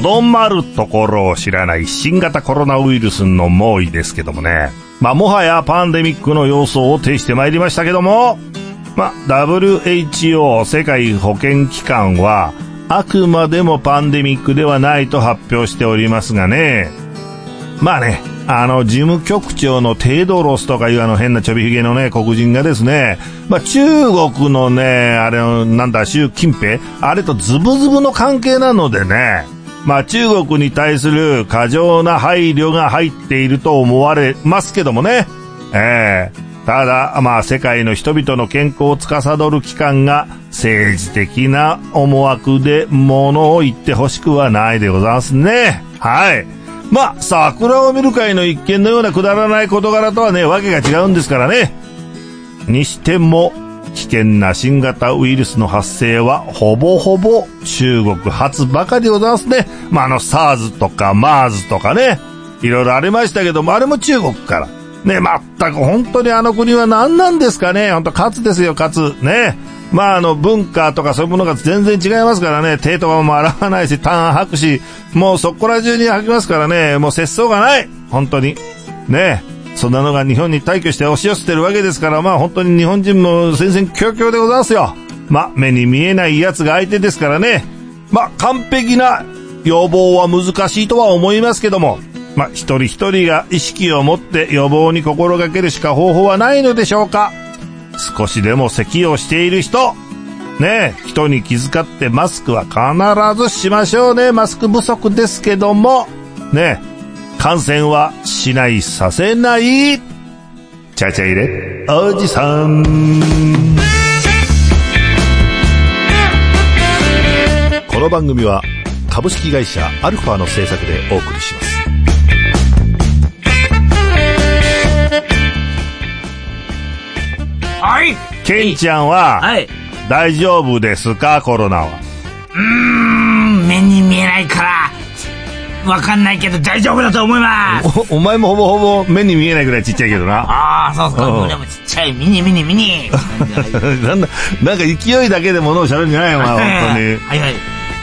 どまるところを知らない新型コロナウイルスの猛威ですけどもね。まあ、もはやパンデミックの様相を呈してまいりましたけども、まあ、WHO 世界保健機関は、あくまでもパンデミックではないと発表しておりますがね。まあね、あの、事務局長のテイドロスとかいうあの変なちょびひげのね、黒人がですね、まあ中国のね、あれのなんだ、習近平？あれとズブズブの関係なのでね、まあ中国に対する過剰な配慮が入っていると思われますけどもね。ええー、ただ、まあ世界の人々の健康を司る機関が政治的な思惑で物を言ってほしくはないでございますね。はい。まあ、桜を見る会の一件のようなくだらない事柄とはね、わけが違うんですからね。にしても、危険な新型ウイルスの発生はほぼほぼ中国発ばかりでございますね。まあ、あの SARS とか MARS とかね、いろいろありましたけども、あれも中国から。ね、まったく本当にあの国は何なんですかね。本当勝つですよ、勝つ。ね。まあ、あの、文化とかそういうものが全然違いますからね、手とかも洗わないし、ターン吐くし、もうそこら中に吐きますからね、もう節操がない。本当に。ねそんなのが日本に退去して押し寄せてるわけですから、まあ本当に日本人も戦々恐々でございますよ。まあ、目に見えない奴が相手ですからね。まあ、完璧な予防は難しいとは思いますけども、まあ、一人一人が意識を持って予防に心がけるしか方法はないのでしょうか。少しでも咳をしている人、ね人に気遣ってマスクは必ずしましょうね。マスク不足ですけども、ねえ感染はしないさせない。ちゃちゃ入れ、おじさん。この番組は株式会社アルファの制作でお送りします。はい。ケンちゃんは、はい。大丈夫ですか？コロナは。うーん、目に見えないから、わかんないけど大丈夫だと思いますお。お前もほぼほぼ目に見えないぐらいちっちゃいけどな。ああ、そうそう。俺もちっちゃい、ミニミニミニ。なんだ、なんか勢いだけで物を喋るんじゃないよ、お前、本当に。はいはい。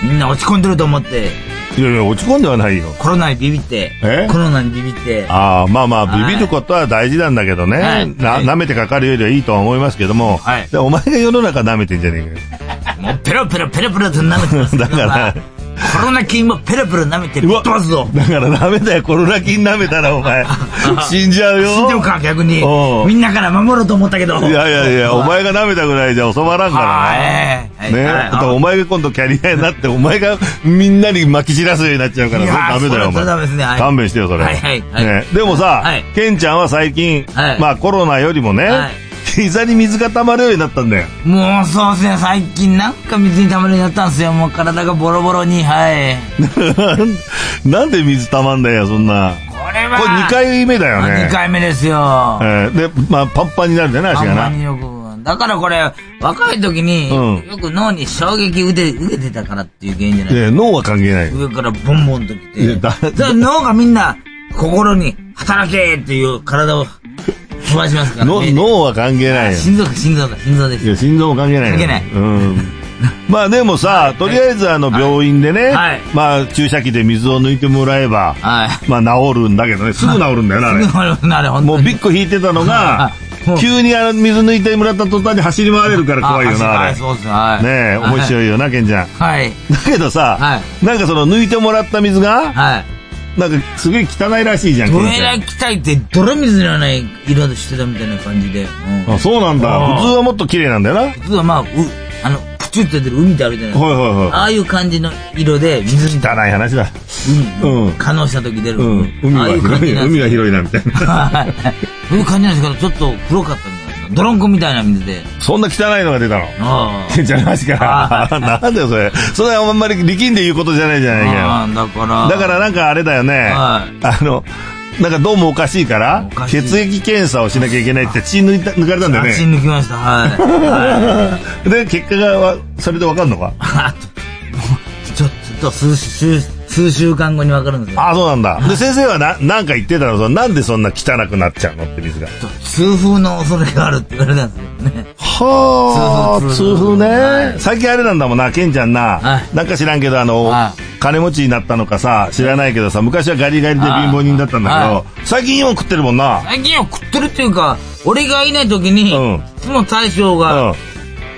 みんな落ち込んでると思って。いやいや、落ち込んではないよ。コロナにビビって。え？コロナにビビって。ああ、まあまあ、ビビることは大事なんだけどね。はい、な、舐めてかかるよりはいいとは思いますけども。はい。お前が世の中舐めてんじゃねえかよ。もうペロペロペロペロと舐めてます だから。コロナ菌もペロペロ舐めてる。っ飛すぞ。だからダメだよ、コロナ菌舐めたらお前。死んじゃうよ。死んじゃうか、逆に。みんなから守ろうと思ったけど。いやいやいや、お前が舐めたぐらいじゃ収まらんからね。ね。あとお前が今度キャリアになって、お前がみんなに撒き散らすようになっちゃうから、ダメだよ、お前。ダメですね。勘弁してよ、それ。はいはい。ね。でもさ、ケンちゃんは最近、まあコロナよりもね、膝に水が溜まるようになったんだよ。もうそうですね、最近なんか水に溜まるようになったんですよ。もう体がボロボロに、はい。なんで水溜まんだよ、そんな。これは。これ2回目だよね。2回目ですよ。えー、で、まあ、パンパンになるんだよね、足がな。パンパンによく。だからこれ、若い時に、よく脳に衝撃受け受けてたからっていう原因じゃないいや、脳は関係ない。上からボンボンときて。脳がみんな、心に働けっていう体を飛ばしますからね。脳は関係ないよ。心臓か、心臓か、心臓です。いや、心臓も関係ない。関係ない。うん。まあでもさ、とりあえずあの病院でね、まあ注射器で水を抜いてもらえば、まあ治るんだけどね、すぐ治るんだよな、あれ。すぐ治るな、あれ、もうビッグ引いてたのが、急にあの水抜いてもらった途端に走り回れるから怖いよな、あれ。そうですね。ねえ、面白いよな、ケンちゃん。はい。だけどさ、なんかその抜いてもらった水が、はい。なんかすごい汚いらしいじゃん。どえらい汚いって泥水のな色でしてたみたいな感じで。うん、あ、そうなんだ。普通はもっと綺麗なんだよな。普通はまあ、う、あの、プチュって出る海ってあるじゃないですか。はいはいはい。ああいう感じの色で水に。汚い話だ。海、うん。可能した時出る。うん。海は広い、海は広いなみたいな。そういう感じなんですけど、ちょっと黒かったみたいドロンコみたいな水で。そんな汚いのが出たの？ああ。じゃなしか。なんだよ、それ。それはあんまり力んで言うことじゃないじゃないかよ。だから。だからなんかあれだよね。はい。あの、なんかどうもおかしいから、血液検査をしなきゃいけないって血抜いた抜かれたんだよね。血抜きました、はい。で、結果が、それでわかんのか？ちょっと数週、数週間後に分かるんですよ。あ、そうなんだ。で、先生はな、なんか言ってたの？なんでそんな汚くなっちゃうの？って水が。痛風の恐れがあるって言われたんですよね。はあ、痛風ね。最近あれなんだもんな、ケンちゃんな。なんか知らんけど、あの、体金持ちになったのかさ、知らないけどさ、昔はガリガリで貧乏人だったんだけど、最近芋食ってるもんな。最近は食ってるっていうか、俺がいない時に、うんいつも大将が、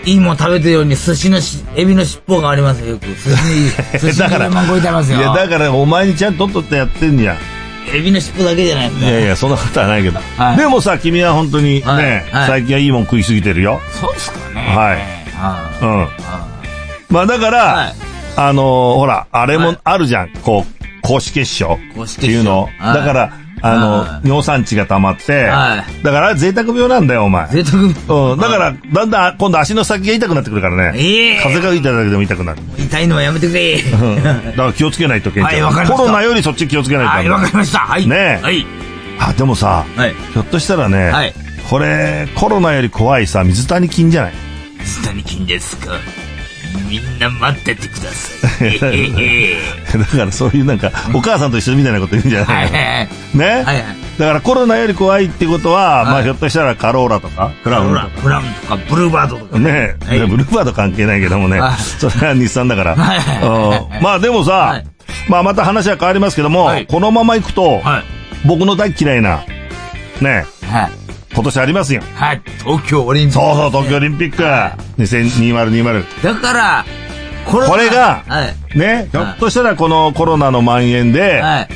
いいもん食べてるように寿司のし、エビの尻尾がありますよ、よく。寿司に、寿司にだからいてますよ。いや、だからお前にちゃんととってやってんじゃん。エビの尻尾だけじゃないですか。いやいや、そんなことはないけど。はいでもさ、君は本当にね、はいはい最近はいいもん食いすぎてるよ。そうですかね。はいはうん。い。まあだから、はいあのーほら、あれもはいあるじゃん。こう、公式結晶公式結晶っていうの。はいだから、あの、はい尿酸値が溜まって、はだから贅沢病なんだよ、お前。贅沢。うん。だから、だんだん今度足の先が痛くなってくるからね。ええ風が吹いただけでも痛くなる。痛いのはやめてくれ。うん。だから気をつけないと、ケンちゃんはいわかりましたコロナよりそっち気をつけないと。はい、わかりました。はい。ねえはい。あ、でもさ、はい。ひょっとしたらね、はいこれ、コロナより怖いさ、水谷菌じゃない？水谷金ですか。みんな待っててください。だからそういうなんか、お母さんと一緒みたいなこと言うんじゃはないね、はいはい。だからコロナより怖いってことは、まあはいひょっとしたらカローラとか、クラウンほら、ブラウンとかブルーバードとか。とか。ね、はいブルーバード関係ないけどもねはい、それは日産だから。まあでもさ、はいまあまた話は変わりますけども、はいこのまま行くと、はい。僕の大嫌いな、ね、はい。今年ありますよ。はい。東京オリンピック。そうそう、東京オリンピック、2020。だから、これこれがはい。ね、ひょっとしたらこのコロナの蔓延で、はい。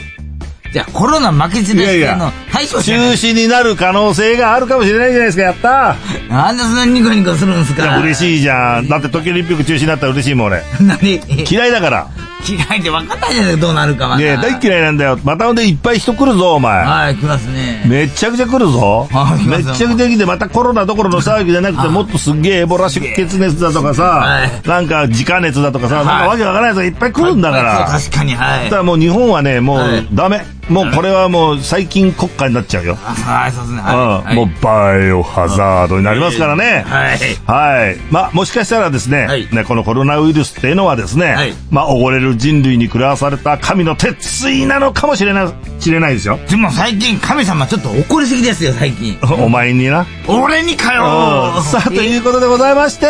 じゃあ、コロナ負けずですいやいやの対象中止になる可能性があるかもしれないじゃないですか、やったなんでそんなニコニコするんですいや、か嬉しいじゃん。だって東京オリンピック中止になったら嬉しいもん、俺。何？嫌いだから。嫌いで分かんないじゃないどうなるかは。ね大嫌いなんだよ。またほんでいっぱい人来るぞ、お前。はい、来ますね。めっちゃくちゃ来るぞあ。来ますめっちゃくちゃ来て、またコロナどころの騒ぎじゃなくて、もっとすっげえエボラ出血熱だとかさは、いなんか自家熱だとかさ、なんかはいわけわからないやつがいっぱい来るんだから。そう確かに、はい。だからもう日本はね、もはいうダメ。もうこれはもう最近国家になっちゃうよ。あはい、そうですね。うんはい。もうバイオハザードになりますからね。はい。はい。まあ、もしかしたらですね、はいねこのコロナウイルスっていうのはですね、はいまあ、溺れる人類に狂わされた神の鉄槌なのかもしれない、知れないですよ。でも最近、神様ちょっと怒りすぎですよ、最近。お前にな。俺にかようんさあ、ということでございまして、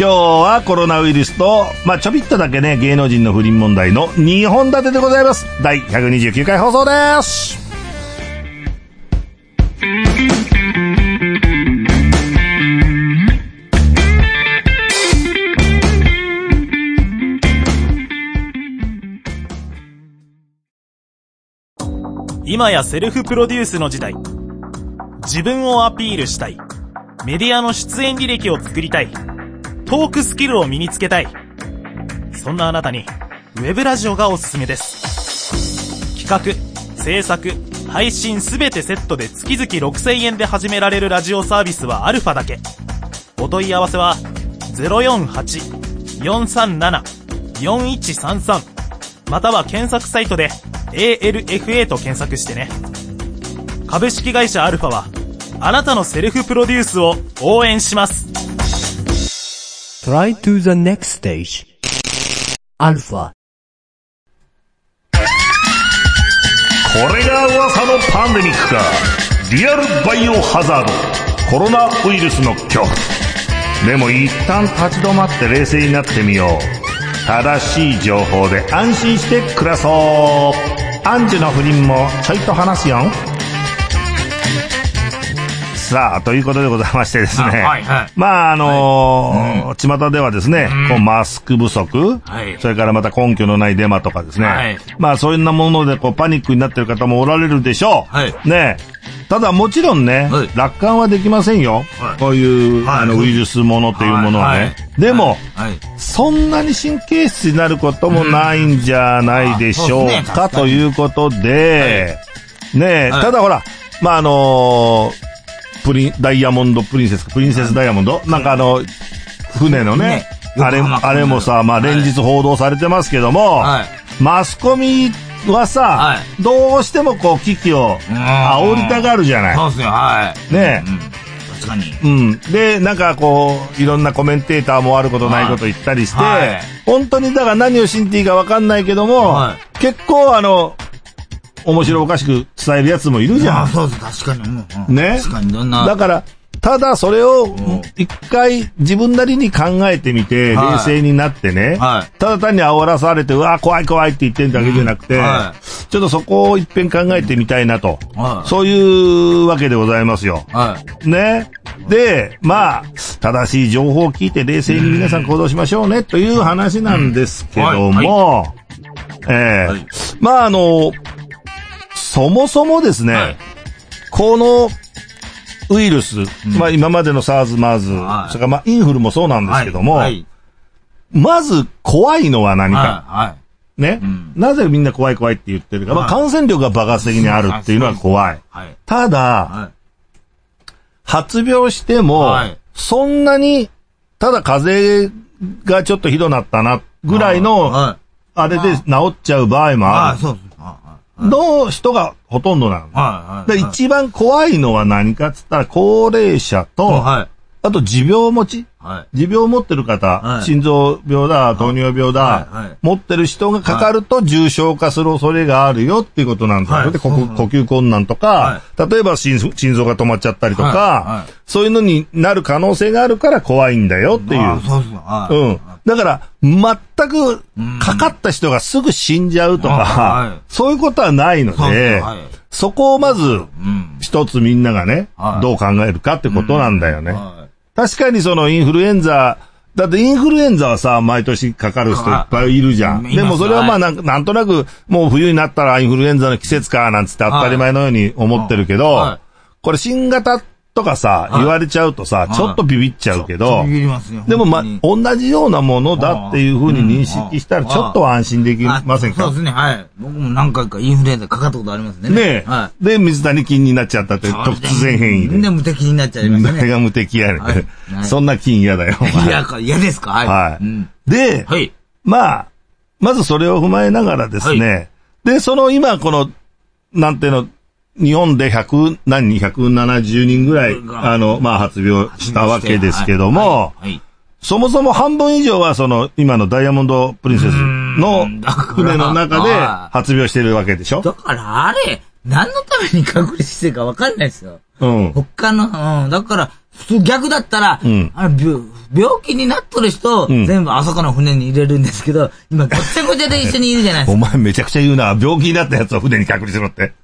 今日はコロナウイルスと、まあ、ちょびっとだけね、芸能人の不倫問題の2本立てでございます。第129回放送です。今やセルフプロデュースの時代。自分をアピールしたい。メディアの出演履歴を作りたい。トークスキルを身につけたい。そんなあなたに、ウェブラジオがおすすめです。企画、制作、配信すべてセットで月々6000円で始められるラジオサービスはアルファだけ。お問い合わせは、048-437-4133または検索サイトで ALFA と検索してね。株式会社アルファは、あなたのセルフプロデュースを応援します。Try to the next stage. Alpha. これが噂のパンデミックか。リアルバイオハザード。コロナウイルスの恐怖。でも一旦立ち止まって冷静になってみよう。正しい情報で安心して暮らそう。アンジュの不倫もちょいと話すよ。さあ、ということでございましてですね。あはいはい。まあ、あのー巷ではですね、こうマスク不足、はい。それからまた根拠のないデマとかですね。はい。まあ、そういうなものでこうパニックになってる方もおられるでしょう。はい。ね。ただもちろんね、はい。楽観はできませんよ。はい。こういう、はい。あのウイルスものっていうものはね。はい。はい。でも、はい。そんなに神経質になることもないんじゃないでしょううんあそうですね。ということで、ねえ、はい。ただほら、まあ、あのープリン、ダイヤモンドプリンセス、プリンセスダイヤモンド、なんかあの、船のねね、あれ、あれもさ、まあ、はい連日報道されてますけども、はい。マスコミはさ、はどうしてもこう、危機を煽りたがるじゃない。そうですよ、はい。ねうん。確かに。うん。で、なんかこう、いろんなコメンテーターもあることないこと言ったりして、はい本当にだから何を信じていいか分かんないけども、は結構あの、面白おかしく伝えるやつもいるじゃあん。そうです、確かに。ね。確かに、どんな。だから、ただ、それを、一回自分なりに考えてみて、はい。冷静になってね、はい。ただ単に煽らされて、うわ、怖い怖いって言ってるだけじゃなくて、うんはちょっとそこを一遍考えてみたいなと、はい。そういうわけでございますよ。はい。ね。で、まあ、正しい情報を聞いて冷静に皆さん行動しましょうね、という話なんですけども、ええ。はい。まあ、あの、そもそもですね、はいこのウイルス、まあ今までの SARS、いそれからまあインフルもそうなんですけども、はい。まず怖いのは何か、はい。ね、んなぜみんな怖い怖いって言ってるか、まあはい感染力が爆発的にあるっていうのは怖い。はい。ただ、はい。発病しても、はいそんなに、ただ風邪がちょっとひどなったな、ぐらいの、はい。あれで治っちゃう場合もあはい、る。そうです。はの人がほとんどなの。い。はい。で一番怖いのは何かっつったら、高齢者と、はい。あと持病持ち？はい。持病を持ってる方、はい心臓病だ、糖尿病だ、はいはい持ってる人がかかると重症化する恐れがあるよっていうことなんですよ。はいで呼吸呼吸困難とか、例えば心心臓が止まっちゃったりとか、そういうのになる可能性があるから怖いんだよっていう。う。うん。だから、全くかかった人がすぐ死んじゃうとか、はいそういうことはないので、そこをまず、うん。一つみんながね、はいどう考えるかってことなんだよね。は確かにそのインフルエンザ、だってインフルエンザはさ、毎年かかる人いっぱいいるじゃん。はいでもそれはまあい。なんなんとなく、もう冬になったらインフルエンザの季節か、なんつって当たり前のように思ってるけど、はい。これ新型とかさ、言われちゃうとさ、いちょっとビビっちゃうけど、でもま同じようなものだっていうふうに認識したら、ちょっとは安心できあませんか？そうですね、はい。僕も何回かインフルエンザかかったことありますね。ねえ、はで、水谷菌になっちゃったって、い。突然変異で。で、無敵になっちゃいましたね。誰が無敵やね そんな菌嫌だよ。お前いや、か嫌ですか？はい。で、はい。まあ、まずそれを踏まえながらですね、で、その今この、なんていうの、日本で100、何人、170人ぐらい、があの、まあ発病したわけですけども、はいはい。そもそも半分以上はその、今のダイヤモンドプリンセスの船の中ではい発病してるわけでしょ？だから、あれ、何のために隔離してるか分かんないですよ。うん。他の、うん、だから、普通逆だったら、うんあの病病気になっとる人をん全部あそこの船に入れるんですけど、今ごっちゃごちゃで一緒にいるじゃないですおか。前めちゃくちゃ言うな。病気になったやつを船に隔離しろって。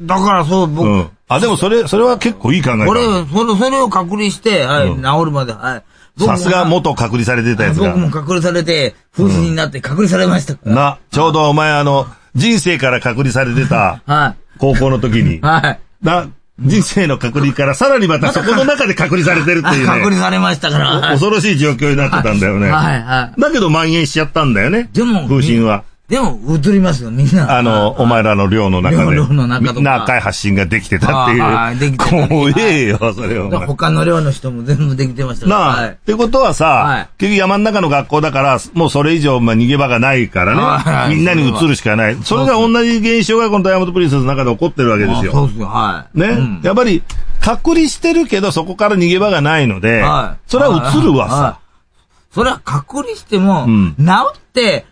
だからそう、僕、うん。あ、でもそれ、それは結構いい考えだこれ、それ、それを隔離して、はい、治るまで、はい。さすが元隔離されてたやつが僕。も隔離されて、夫婦になって隔離されましたから。な、ちょうどお前あの、人生から隔離されてたは高校の時にい。、はい。な、人生の隔離からさらにまたそこの中で隔離されてるっていう隔離ね、されましたから。恐ろしい状況になってたんだよね。はい、はい。だけど蔓延しちゃったんだよね。でも風疹は。でも、映りますよ、みんな。あの、お前らの寮の中で。寮の中とかみんな赤い発信ができてたっていう。はいできてた 怖えよ、それを。だから他の寮の人も全部できてましたから。なあ、はいってことはさ、はい結局山の中の学校だから、もうそれ以上、まあ、逃げ場がないからね、はいみんなに移るしかない。それが同じ現象がこのダイヤモンドプリンセスの中で起こってるわけですよ。あそうですよ、はい。ね、うんやっぱり、隔離してるけど、そこから逃げ場がないので、はいそれは移るわはいさ。それは隔離しても、ん治って、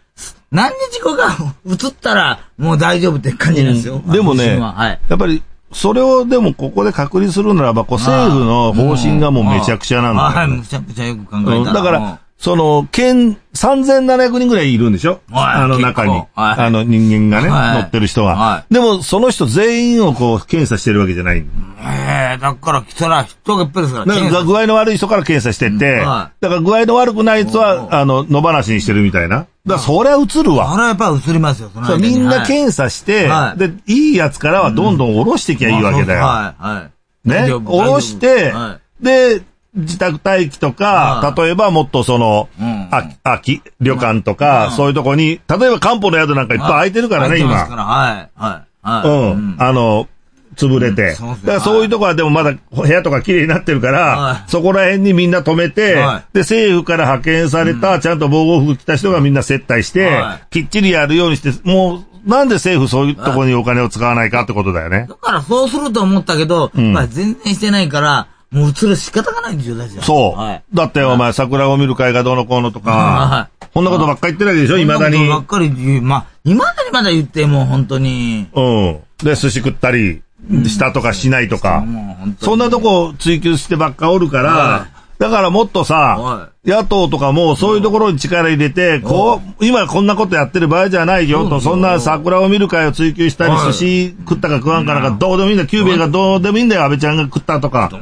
何日後か移ったら、もう大丈夫って感じなんですよ。でもね、ははい。やっぱり、それをでもここで隔離するならば、こう政府の方針がもうめちゃくちゃなんだはい、よね、むちゃくちゃよく考えたら。うんだから、その、県、3700人ぐらいいるんでしょ？はい。あの中に。あの人間がね、はい。乗ってる人がは。でも、その人全員をこう、検査してるわけじゃない。ええだから、そら、人がいっぱいですから。だか具合の悪い人から検査してって、だから具合の悪くないやつは、あの、野放しにしてるみたいな。だからそりゃ映るわ。あれはやっぱり映りますよ、そみんなはい検査して、はい。で、いいやつからはどんどん下ろしてきゃいいわけだよ。はい、はい。ね？下ろして、はで、自宅待機とか、はい例えばもっとその、うん。あ、あき、旅館とか、うん。そういうとこに、例えば漢方の宿なんかいっぱい空いてるからね、今。はい、はい、はい。うん。あの、潰れて。だからそういうとこはでもまだ部屋とか綺麗になってるから、はい。そこら辺にみんな止めて、はい。で、政府から派遣された、ちゃんと防護服着た人がみんな接待して、はい。きっちりやるようにして、もう、なんで政府そういうとこにお金を使わないかってことだよね。だからそうすると思ったけど、ん。まあ全然してないから、もう映る仕方がないんですよ、私は。そう。はい。だってお前桜を見る会がどうのこうのとかは、こんなことばっかり言ってるわけでしょ、未だに。ばっかり言う、まあ、未だにまだ言ってもう本当に。うん。で、寿司食ったり、したとかしないとか、もう本当にそんなとこ追求してばっかおるから、はだからもっとさは、野党とかもそういうところに力入れて、こう、今こんなことやってる場合じゃないよと、そんな桜を見る会を追求したり、はい寿司食ったか食わんかなん。かどうでもいいんだ、キューベイがどうでもいいんだよ、安倍ちゃんが食ったとか。そ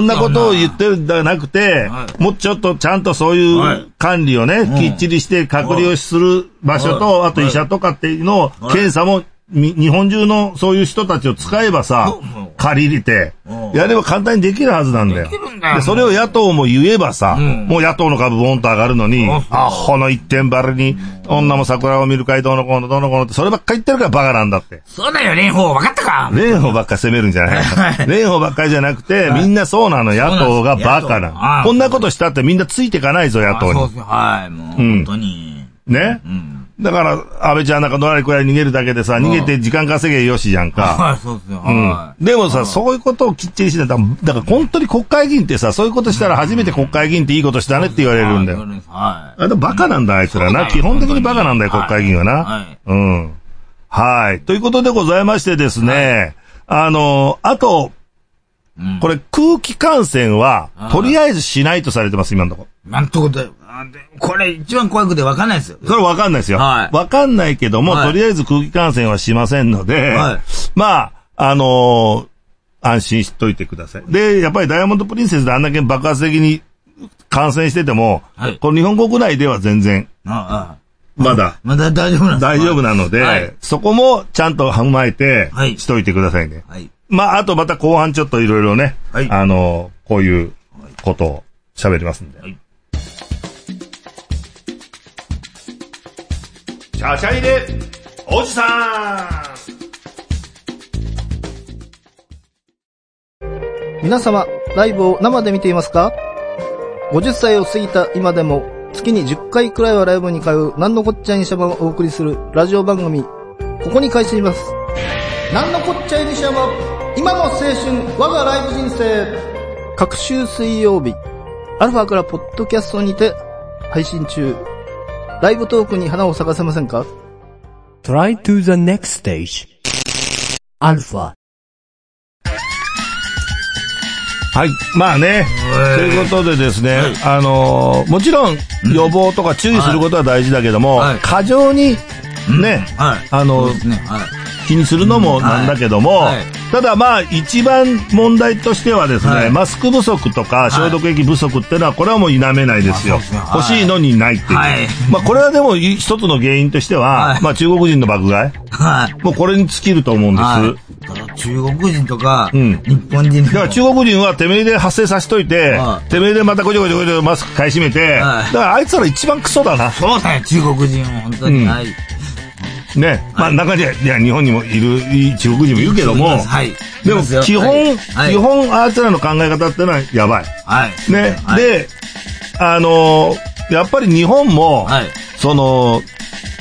んなことを言ってるんじゃなくては、もうちょっとちゃんとそうはい。いう管理をね、きっちりして隔離をする場所と、はい。あと医者とかっていうのを、はい。検査も、み日本中のそういう人たちを使えばさ借り入れてう、ん。やれば簡単にできるはずなんだよ。できるんだ。よでそれを野党も言えばさ、ん。もう野党の株ボンと上がるのに、あ、ほの一点張りに、女も桜を見る会どうのこうのどうのこうのって、そればっか言ってるからバカなんだって。そうだよ、蓮舫。分かったか？蓮舫ばっか責めるんじゃない。は い蓮舫ばっかりじゃなくて、みんなそうなの、野党がバカなこんなことしたってみんなついてかないぞ、野党に。あそうです。よ。はい、もう、うん。本当に。ね？うん。だから、安倍ちゃんなんかのらりこらり逃げるだけでさ、逃げて時間稼げよしじゃんか。はい、そうですよ。うんは。い。でもさ、そういうことをきっちりしてたら、だから本当に国会議員ってさ、そういうことしたら初めて国会議員っていいことしたねって言われるんだよ。はあでもバカなんだ、あいつらな。基本的にバカなんだよ、国会議員はな。はいうん。はい。ということでございましてですね、あの、あと、うんこれ空気感染はあ、とりあえずしないとされてます、今のところ。なんとことだよ。これ一番怖くて分かんないですよ。それわかんないですよ。わ、はいかんないけども、はいとりあえず空気感染はしませんので、はいまあ、あのー安心しといてください。で、やっぱりダイヤモンドプリンセスであんだけ爆発的に感染してても、はいこの日本国内では全然、ああまだまだ大丈夫なんですか？大丈夫なので、はいそこもちゃんと踏まえてはい、しといてくださいね。はい。まあ、あとまた後半ちょっといろいろね、はいあのーこういうことを喋りますんで。はいチャチャ入れ、おじさん皆様、ライブを生で見ていますか ?50 歳を過ぎた今でも、月に10回くらいはライブに通う、なんのこっちゃいにしゃばをお送りするラジオ番組、ここに開始します。なんのこっちゃいにしゃば、今の青春、我がライブ人生。各週水曜日、アルファからポッドキャストにて配信中。ライブトークに花を咲かせませんか？Try to the next stage. Alpha. はい。まあね、はいということでですね、はいあのーもちろん予防とか注意することは大事だけども、はい過剰にね、はい。あのそうですね。はい。気にするのもなんだけども、はい。はいただまあ一番問題としてはですね、はい。マスク不足とか消毒液不足っていうのはこれはもう否めないですよ。欲しいのにないっていう。はい。まあこれはでも一つの原因としては、はい。まあ中国人の爆買い。はい。もうこれに尽きると思うんです。中国人とか、うん。日本人とだから中国人はてめえで発生させといて、はい。てめえでまたごちょごちょごちょマスク買い占めて、はい。だからあいつら一番クソだな。そうだよ、中国人は本当に。うん。はい。ね。まあ中には、いや、日本にもいる、中国人もいるけども、はい。でも基本、はい基本あいつらの考え方ってのはやばい。はい。ね。はい、で、あのーやっぱり日本も、はい。その、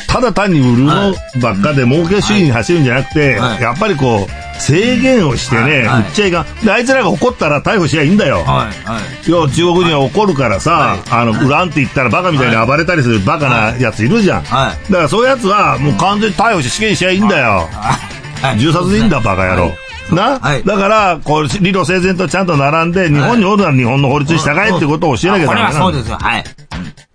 ただ単に売るのばっかで儲け主義に走るんじゃなくて、はいやっぱりこう、制限をしてね、はいはい売っちゃいかん。で、あいつらが怒ったら逮捕しりゃいいんだよ。はい。はい。いや、中国人は怒るからさ、あの、売らんって言ったらバカみたいに暴れたりするバカなやついるじゃん。はい。だからそういうやつは、もう完全に逮捕して死刑にしちゃいいんだよ。はい。銃殺でいいんだ、バカ野郎。な、はいだから、こう、理路整然とちゃんと並んで、日本におるなら日本の法律に従えってことを教えなきゃダメなんだそうですよ。はい。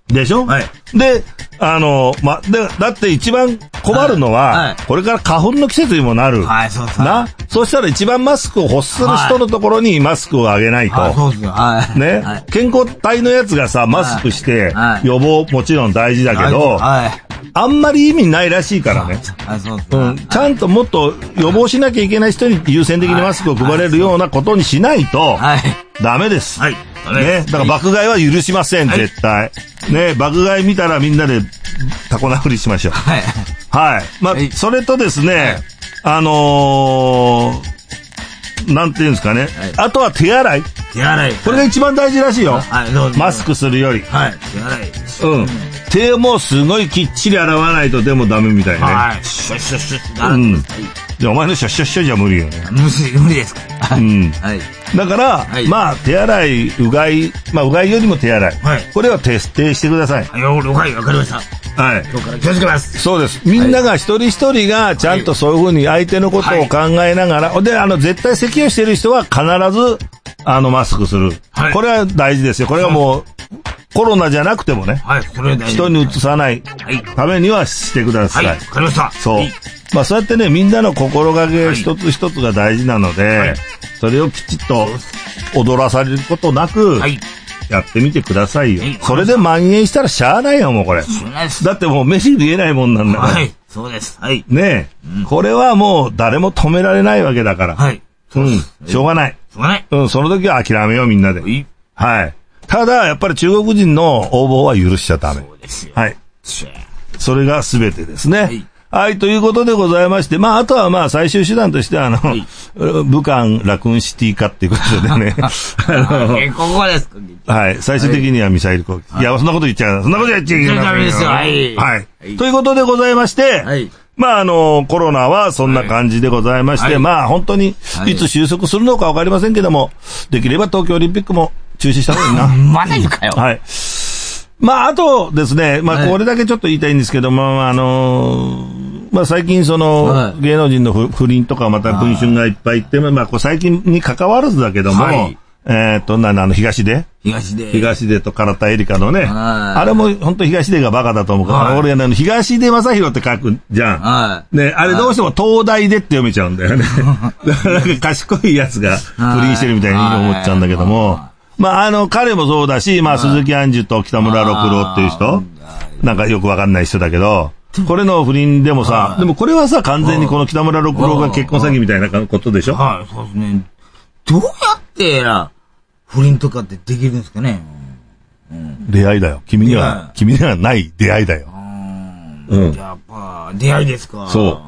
でしょ、はいで、あの、ま、で、だって一番困るのは、はいはいこれから花粉の季節にもなる。はい、そうです。な？そうしたら一番マスクを欲する人のところにマスクをあげないと。はい、そうですよ。はい。ね、はい。健康体のやつがさ、マスクしては、い予防もちろん大事だけど、はい。あんまり意味ないらしいからね。はい、そう。うん、ちゃんともっと予防しなきゃいけない人に優先的にマスクを配れるようなことにしないと、はい。ダメです。はい。ね。だから爆買いは許しません、はい絶対。ね。爆買い見たらみんなでタコ殴りしましょう。はい。はい。まあ、はいそれとですね、あのー、なんていうんですかね。あとは手洗い。手洗い。これが一番大事らしいよ。はい、どうぞ。マスクするより。はい。手洗い。うん。手もすごいきっちり洗わないとでもダメみたいね。はい。シュッシュッシュッ。うんはいじゃあお前のシャッシャッシャじゃ無理よね。無理、無理ですかはうい。ん。はい。だから、はいまあ、手洗い、うがい、まあ、うがいよりも手洗い。はいこれは徹底してください。はい、了解、わかりました。はい。今日から気をつけます。そうです。みんなが一人一人がちゃんとそういうふうに相手のことを考えながら、で、あの、絶対咳をしている人は必ず、あの、マスクする。はいこれは大事ですよ。これはもう、コロナじゃなくてもね、はい、それ人に移さないはい。ためにはしてくださ。はいい、わかりました。そうはい。まあそうやってね、みんなの心がけはい一つ一つが大事なので、はいそれをきちっと踊らされることなく、はい。やってみてくださいよはい。それで蔓延したらしゃあないよ、もうこれ。だってもう飯見えないもんなんだから。はい。そうです。はい。ねえ、これはもう誰も止められないわけだから。はい。うん。しょうがない。すまない。うん、その時は諦めよう、みんなで。はい。はい。ただ、やっぱり中国人の応募は許しちゃダメ。はい。それが全てですね。はいはい、ということでございまして、まあ、あとはまあ、最終手段としては、あの、い武漢ラクーンシティ化っていうことでね。えここです。はい。最終的にはミサイル攻撃。いや、そんなこと言っちゃう。そんなこと言っちゃいけない。ダメですよはいはい。はいということでございまして、はいまあ、あの、コロナはそんな感じでございまして、はいまあ、本当にはいいつ収束するのかわかりませんけども、できれば東京オリンピックも中止した方がいいな。まだ言うかよ。はい。まあ、あとですね、まあ、はいこれだけちょっと言いたいんですけども、あのーまあ、最近その、はい芸能人の不不倫とかまた文春がいっぱい言って、まあ、こう最近に関わらずだけども、はいえーっと、な、あの、東出東で。東出と唐田エリカのね、はいあれも本当東出がバカだと思うから、はい俺あの、東出正宏って書くじゃん。はね、あれどうしても東大でって読めちゃうんだよね。だからなんか賢いやつが不倫してるみたいに思っちゃうんだけどもは。まあ、あの、彼もそうだし、まあ、鈴木杏樹と北村六郎っていう人、なんかよくわかんない人だけど、これの不倫でもさ、でもこれはさ、完全にこの北村六郎が結婚詐欺みたいなことでしい。ょ？はい、そうですね。どうやってな、不倫とかってできるんですかね？出会いだよ。君には、君にはない出会いだよ。うん。うんやっぱ、出会いですか？そ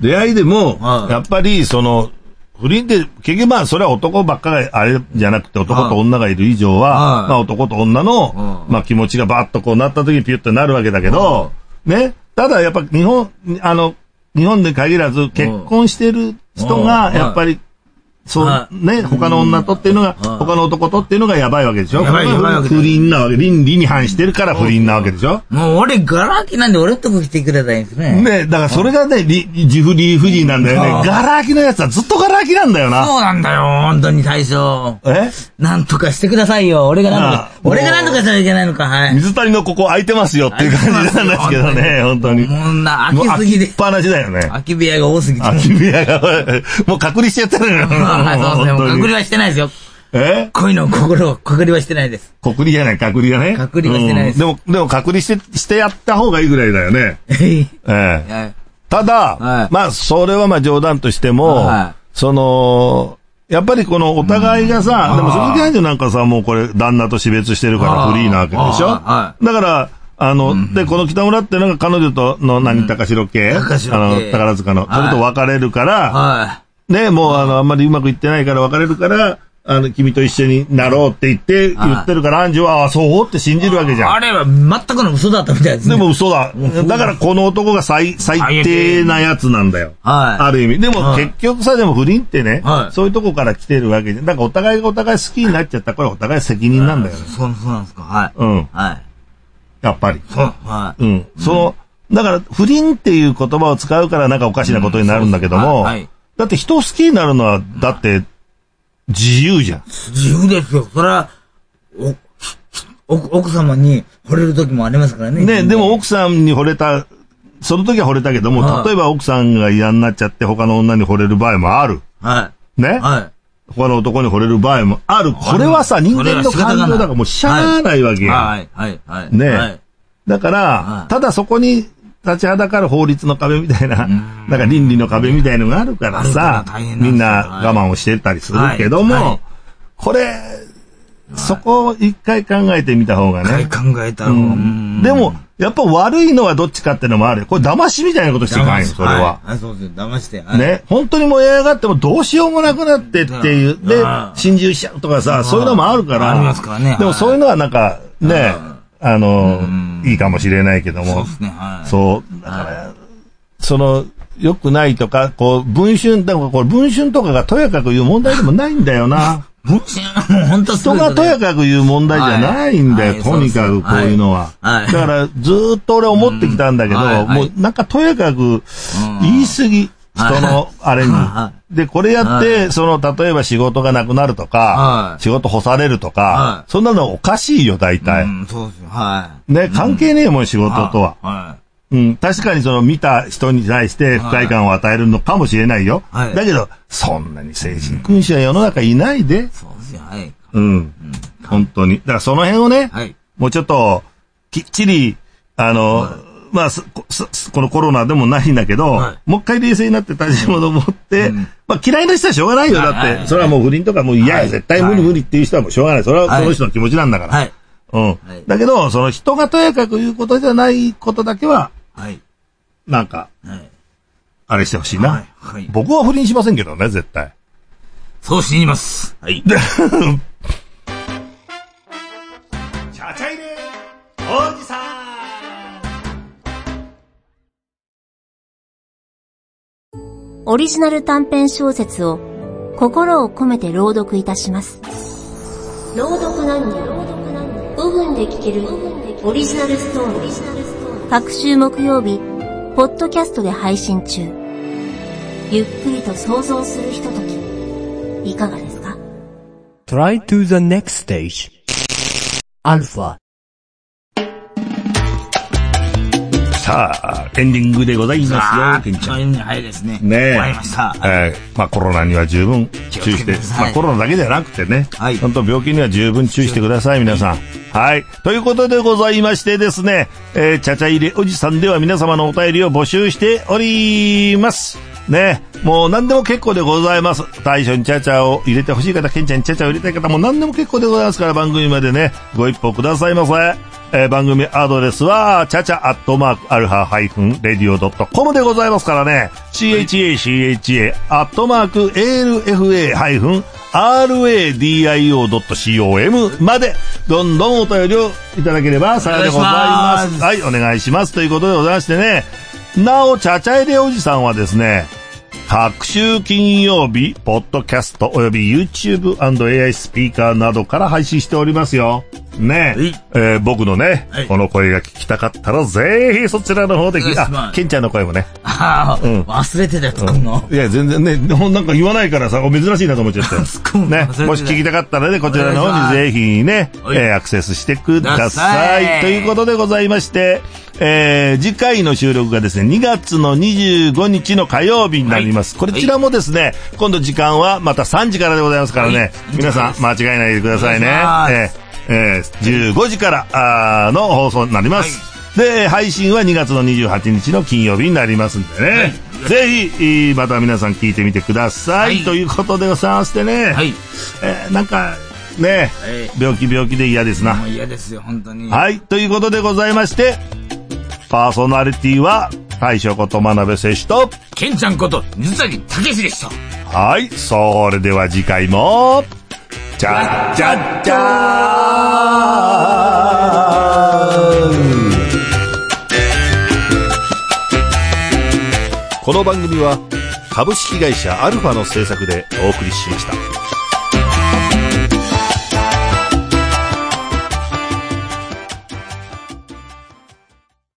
う。出会いでも、はいやっぱり、その、不倫って、結局まあ、それは男ばっかがあれじゃなくて、男と女がいる以上は、はい。まあ男と女の、うん。まあ気持ちがバッとこうなった時にピュッとなるわけだけど、ね。ただやっぱ日本、あの、日本で限らず結婚してる人が、うん。やっぱり、そうは、ね、他の女とっていうのが、うん他の男とっていうのがやばいわけでしょやばいやばいわけだ不倫なわけ。倫理に反してるから不倫なわけでしょもう俺、ガラ空きなんで俺んとこ来てくれたらいいんですね。ね、だからそれがね、り自負理不尽なんだよね。うんガラ空きのやつはずっとガラ空きなんだよな。そうなんだよ、本当に大将。え？なんとかしてくださいよ。俺がなんとか、俺がなんとかしなきゃいけないのか、はい。水谷のここ空いてますよっていう感じなんですけどね、本当に。もうな、空きすぎで空きっ。ぱなしだよね。空き部屋が多すぎて。空き部屋が、もう隔離しちゃってるよ。はい、そうですね。隔離はしてないですよ。え？恋の心を隔離はしてないです。隔離じゃない、隔離がね。隔離はしてないです。うん。でも、でも隔離して、してやった方がいいぐらいだよね。はい。ええ。はい。ただ、はい。まあ、それはまあ冗談としても、はその、やっぱりこのお互いがさ、でも鈴木愛女なんかさ、もうこれ旦那と死別してるからフリーなわけでしょ？はだから、あの、で、この北村ってのが彼女との何、高城系高城系あの、宝塚の、それと別れるから、はね、もうあの、あんまりうまくいってないから別れるから、あの、君と一緒になろうって言って、言ってるから、アンジュは、ああ、そうって信じるわけじい。ゃんあ。れは全くの嘘だったみたいですね。でも嘘だ。だからこの男が最、最低なやつなんだよ。はいある意味。でもはい結局さ、でも不倫ってね、はいそういうとこから来てるわけじゃん。だからお互いがお互い好きになっちゃったら、これお互い責任なんだよね。そう、そうなんですか。はい。うん。はい。やっぱり。そう、はい。うん。その、だから不倫っていう言葉を使うからなんかおかしなことになるんだけども、はいだって人を好きになるのは、だって、自由じゃん。自由ですよ。それは、お、お奥様に惚れる時もありますからね。ね、でも奥さんに惚れた、その時は惚れたけども、はい例えば奥さんが嫌になっちゃって他の女に惚れる場合もある。はね？い。はい。他の男に惚れる場合もある。これはさ、人間の感情だからもうしゃあないわけよ。はい、はい、はい。ねはい。だからは、いただそこに立ちはだかる法律の壁みたいな、なんか倫理の壁みたいのがあるからさみんな我慢をしてたりするけどはいはいも、これ、そこを一回考えてみた方がはい、ね。考えたら、うんでも、やっぱ悪いのはどっちかってのもあるよ。これ騙しみたいなことしていかないよ、それは。い。はい、そうですよ。騙して。はい。ね、本当に燃え上がってもどうしようもなくなってっていう、でうん、心中しちゃうとかさ、そういうのもあるから。ありますからねでもそういうのはなんか、ね、あのうん、いいかもしれないけどもそうで。すね。はい。そう。だから、その、良くないとか、こう、文春、だからこれ文春とかがとやかく言う問題でもないんだよな。分身はもう本当人がとやかく言う問題じゃないんだよ、はいとにかくこういうのは。はいはいだから、ずーっと俺思ってきたんだけど、もうなんかとやかく言い過ぎ、人のあれには。で、これやって、その、例えば仕事がなくなるとかは、い仕事干されるとはか、いそんなのおかしいよ、大う体。ん、そうですよ。はね、関係ねえもん、仕い。事とは。はうん、確かにその見た人に対して不快感を与えるのかもしれないよ。はいだけど、そんなに精神君子は世の中いないで。い。そうですよ。はい。うん。本当に。だからその辺をね、はい。もうちょっと、きっちり、あの、まあ、すこすこのコロナでもないんだけど、はいもう一回冷静になって立ち戻って、うんまあ嫌いな人はしょうがないよ。だって、それはもう不倫とかもう嫌や、はい絶対無理無理っていう人はもうしょうがない。それはその人の気持ちなんだから。はい。うん。いだけど、その人がとやかく言うことじゃないことだけは、はい。なんか、はい。あれしてほしいな。はい。はい。僕は不倫しませんけどね、絶対。そう信じます。はい。チャチャイレおじさんオリジナル短編小説を心を込めて朗読いたします。朗読なんに5分で聞けるオリジナルストーリー。各週木曜日、ポッドキャストで配信中。ゆっくりと想像するひととき、いかがですか？Try to the next stage.Alpha さあ、エンディングでございますよ、ケンちゃん。ん。はいですね。ねえ。終わりました。えーまあコロナには十分注意してまあコロナだけじゃなくてね、はい本当病気には十分注意してください、皆さん。はい。ということでございましてですね、えー、ちゃちゃ入れおじさんでは皆様のお便りを募集しております。ね。もう何でも結構でございます。大将にちゃちゃを入れてほしい方、ケンちゃんにちゃちゃを入れたい方も何でも結構でございますから番組までね、ご一報くださいませ。えー番組アドレスは、ちゃちゃアットマークアルファハイフンレディオドットコムでございますからね、CHACHA アットマーク ALFA ハイフン RADIO.com まで、どんどんお便りをいただければ幸いでございます。はい、お願いします。ということでございましてね、なお、ちゃちゃ入れおじさんはですね、各週金曜日、ポッドキャストおよび YouTube&AI スピーカーなどから配信しておりますよ。ね。はい。えー僕のね、はい。この声が聞きたかったら、ぜひそちらの方で。聞いしますケンちゃんの声もね。ああ、うん。忘れてたよ、作るの。いや、全然ね、ほんなんか言わないからさ、珍しいなと思っちゃって。込むね。もし聞きたかったらね、こちらの方にぜひね、はいえーアクセスしてくだささい。いということでございまして、えー次回の収録がですね、2月の25日の火曜日になります。こちらもですね、今度時間はまた3時からでございますからね、はい。皆さん間違えないでくださいね。えーえー15時からの放送になります。で、配信は2月の28日の金曜日になりますんでね。ぜひ、えーまた皆さん聞いてみてください。はいということでございましてね。はい。えーなんか、ね、はい病気病気で嫌ですな。もう嫌ですよ、本当に。はい、ということでございまして、パーソナリティは、大将こと真鍋選手と、ケンちゃんこと、水谷武史でした。はい、それでは次回も、じゃじゃじゃーこの番組は、株式会社アルファの制作でお送りしました。